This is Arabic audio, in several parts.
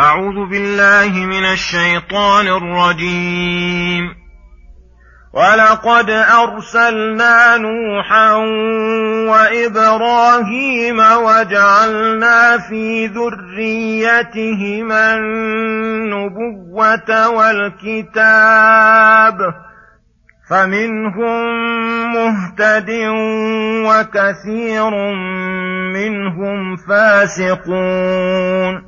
أعوذ بالله من الشيطان الرجيم. ولقد أرسلنا نوحا وإبراهيم وجعلنا في ذريتهما النبوة والكتاب فمنهم مهتد وكثير منهم فاسقون.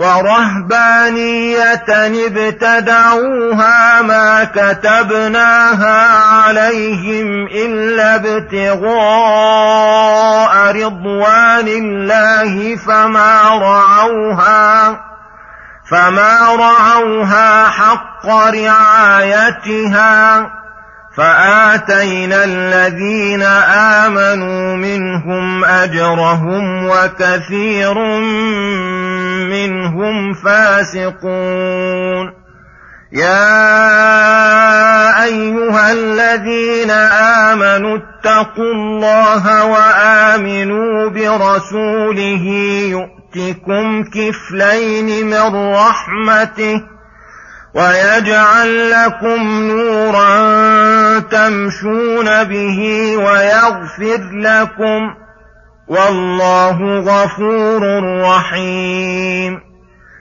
ورهبانية ابتدعوها ما كتبناها عليهم إلا ابتغاء رضوان الله فما رعوها فما رعوها حق رعايتها. فآتينا الذين آمنوا منهم أجرهم وكثير منهم فاسقون. يا أيها الذين آمنوا اتقوا الله وآمنوا برسوله يؤتكم كفلين من رحمته ويجعل لكم نورا تمشون به ويغفر لكم. والله غفور رحيم.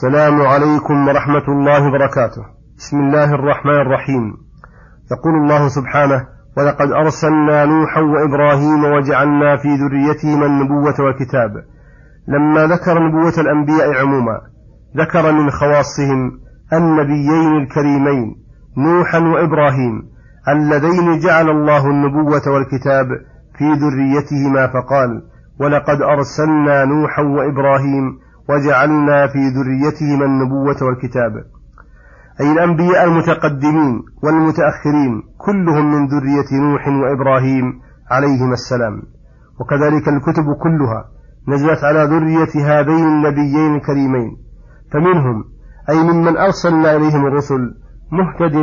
السلام عليكم ورحمة الله وبركاته. بسم الله الرحمن الرحيم. يقول الله سبحانه ولقد أرسلنا نوحا وإبراهيم وجعلنا في ذريتهما النبوة والكتاب. لما ذكر نبوة الأنبياء عموما ذكر من خواصهم النبيين الكريمين نوحا وإبراهيم اللذين جعل الله النبوة والكتاب في ذريتهما فقال ولقد أرسلنا نوحا وإبراهيم وجعلنا في ذريتهما النبوة والكتاب. أي الأنبياء المتقدمين والمتأخرين كلهم من ذرية نوح وإبراهيم عليهما السلام. وكذلك الكتب كلها نزلت على ذرية هذين النبيين الكريمين. فمنهم أي ممن أرسلنا إليهم الرسل مهتد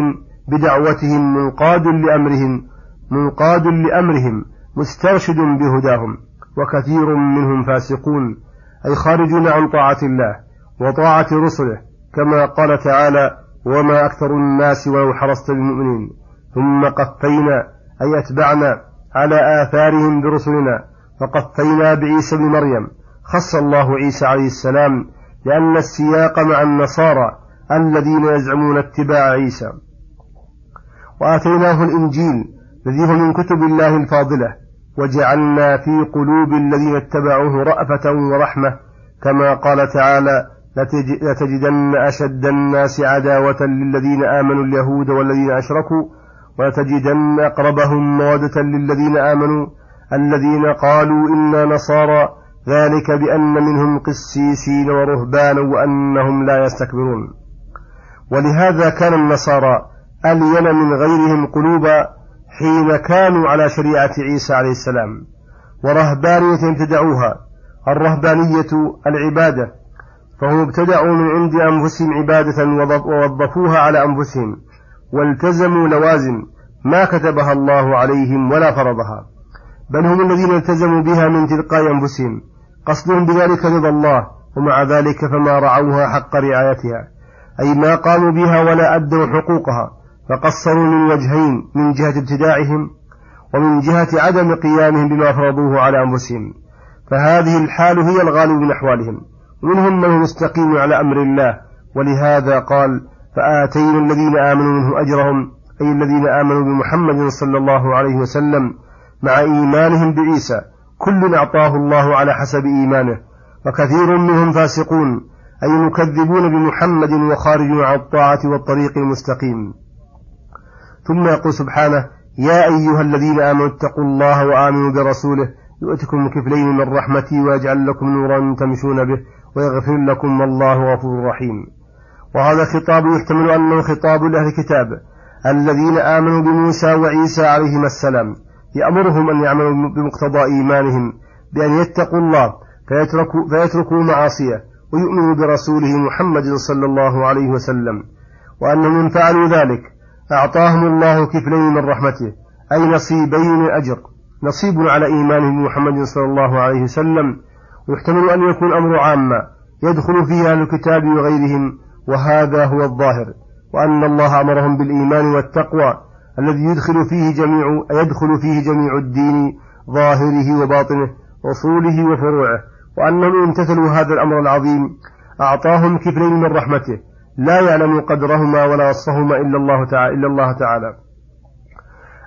بدعوتهم منقاد لأمرهم منقاد لأمرهم مسترشد بهداهم وكثير منهم فاسقون. أي خارجون عن طاعة الله وطاعة رسله كما قال تعالى وما أكثر الناس ولو حرصت بالمؤمنين ثم قفينا أي أتبعنا على آثارهم برسلنا فقفينا بعيسى بن مريم خص الله عيسى عليه السلام لأن السياق مع النصارى الذين يزعمون اتباع عيسى. وآتيناه الإنجيل الذي هو من كتب الله الفاضلة وجعلنا في قلوب الذين اتبعوه رأفة ورحمة كما قال تعالى لتجدن أشد الناس عداوة للذين آمنوا اليهود والذين أشركوا ولتجدن أقربهم مودة للذين آمنوا الذين قالوا إنا نصارى ذلك بأن منهم قسيسين ورهبانا وأنهم لا يستكبرون. ولهذا كان النصارى ألين من غيرهم قلوبا حين كانوا على شريعة عيسى عليه السلام ورهبانية ابتدعوها الرهبانية العبادة فهم ابتدعوا من عند أنفسهم عبادة ووظفوها على أنفسهم والتزموا لوازم ما كتبها الله عليهم ولا فرضها بل هم الذين التزموا بها من تلقاء أنفسهم قصدهم بذلك رضا الله ومع ذلك فما رعوها حق رعايتها أي ما قاموا بها ولا أدوا حقوقها. فقصروا من وجهين من جهة ابتداعهم ومن جهة عدم قيامهم بما فرضوه على أنفسهم. فهذه الحال هي الغالب من أحوالهم. ومنهم من مستقيم على أمر الله ولهذا قال فآتينا الذين آمنوا منه أجرهم أي الذين آمنوا بمحمد صلى الله عليه وسلم مع إيمانهم بعيسى. كل أعطاه الله على حسب إيمانه. وكثير منهم فاسقون أي مكذبون بمحمد وخارجون عن الطاعة والطريق المستقيم. ثم يقول سبحانه يا أيها الذين آمنوا اتقوا الله وآمنوا برسوله يؤتكم كفلين من رحمتي ويجعل لكم نورا تمشون به ويغفر لكم والله غفور رحيم. وهذا خطاب يحتمل أنه خطاب لأهل الكتاب الذين آمنوا بموسى وعيسى عليهما السلام يأمرهم أن يعملوا بمقتضى إيمانهم بأن يتقوا الله فيتركوا, فيتركوا معاصيه ويؤمنوا برسوله محمد صلى الله عليه وسلم وأنهم إن فعلوا ذلك أعطاهم الله كفلين من رحمته أي نصيبين الأجر نصيب على إيمانهم بمحمد صلى الله عليه وسلم ويحتمل أن يكون أمر عاما يدخل فيه أهل الكتاب وغيرهم وهذا هو الظاهر وأن الله أمرهم بالإيمان والتقوى الذي يدخل فيه جميع يدخل فيه جميع الدين ظاهره وباطنه أصوله وفروعه وأنهم امتثلوا هذا الأمر العظيم أعطاهم كفلين من رحمته لا يعلم قدرهما ولا وصفهما إلا الله تعالى إلا الله تعالى.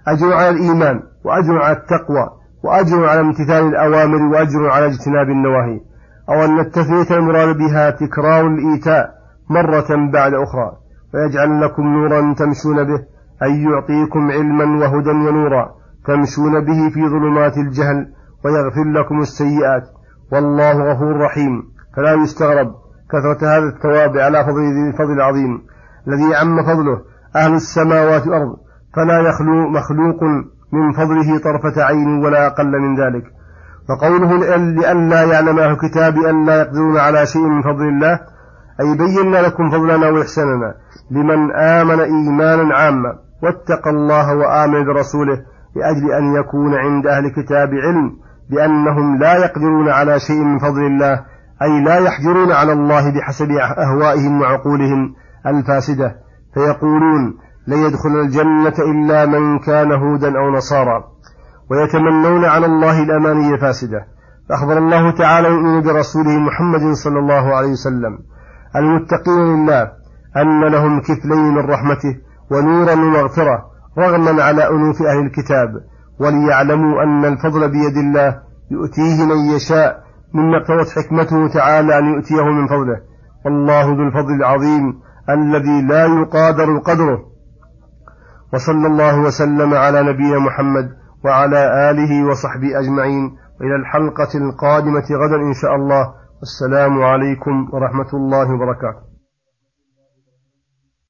أجر على الإيمان وأجر على التقوى وأجر على امتثال الأوامر وأجر على اجتناب النواهي. أو أن التثنية المراد بها تكرار الإيتاء مرة بعد أخرى. ويجعل لكم نورا تمشون به أي يعطيكم علما وهدى ونورا تمشون به في ظلمات الجهل ويغفر لكم السيئات. والله غفور رحيم. فلا يستغرب. كثرة هذا الثواب على فضل ذي الفضل العظيم الذي عم فضله أهل السماوات والأرض فلا يخلو مخلوق من فضله طرفة عين ولا أقل من ذلك. فقوله لئلا يعلم أهل الكتاب أن لا يقدرون على شيء من فضل الله أي بينا لكم فضلنا وإحساننا لمن آمن إيمانا عاما واتقى الله وآمن برسوله لأجل أن يكون عند أهل الكتاب علم بأنهم لا يقدرون على شيء من فضل الله أي لا يحجرون على الله بحسب أهوائهم وعقولهم الفاسدة فيقولون لن يدخل الجنة إلا من كان هودا أو نصارى ويتمنون على الله الأماني الفاسدة فأخبر الله تعالى يؤمن برسوله محمد صلى الله عليه وسلم المتقين لله أن لهم كفلين من رحمته ونورا ومغفرة رغما على أنوف أهل الكتاب وليعلموا أن الفضل بيد الله يؤتيه من يشاء مما اقتضت حكمته تعالى أن يؤتيه من فضله. والله ذو الفضل العظيم الذي لا يقادر قدره. وصلى الله وسلم على نبينا محمد وعلى آله وصحبه أجمعين. وإلى الحلقة القادمة غدا إن شاء الله. والسلام عليكم ورحمة الله وبركاته.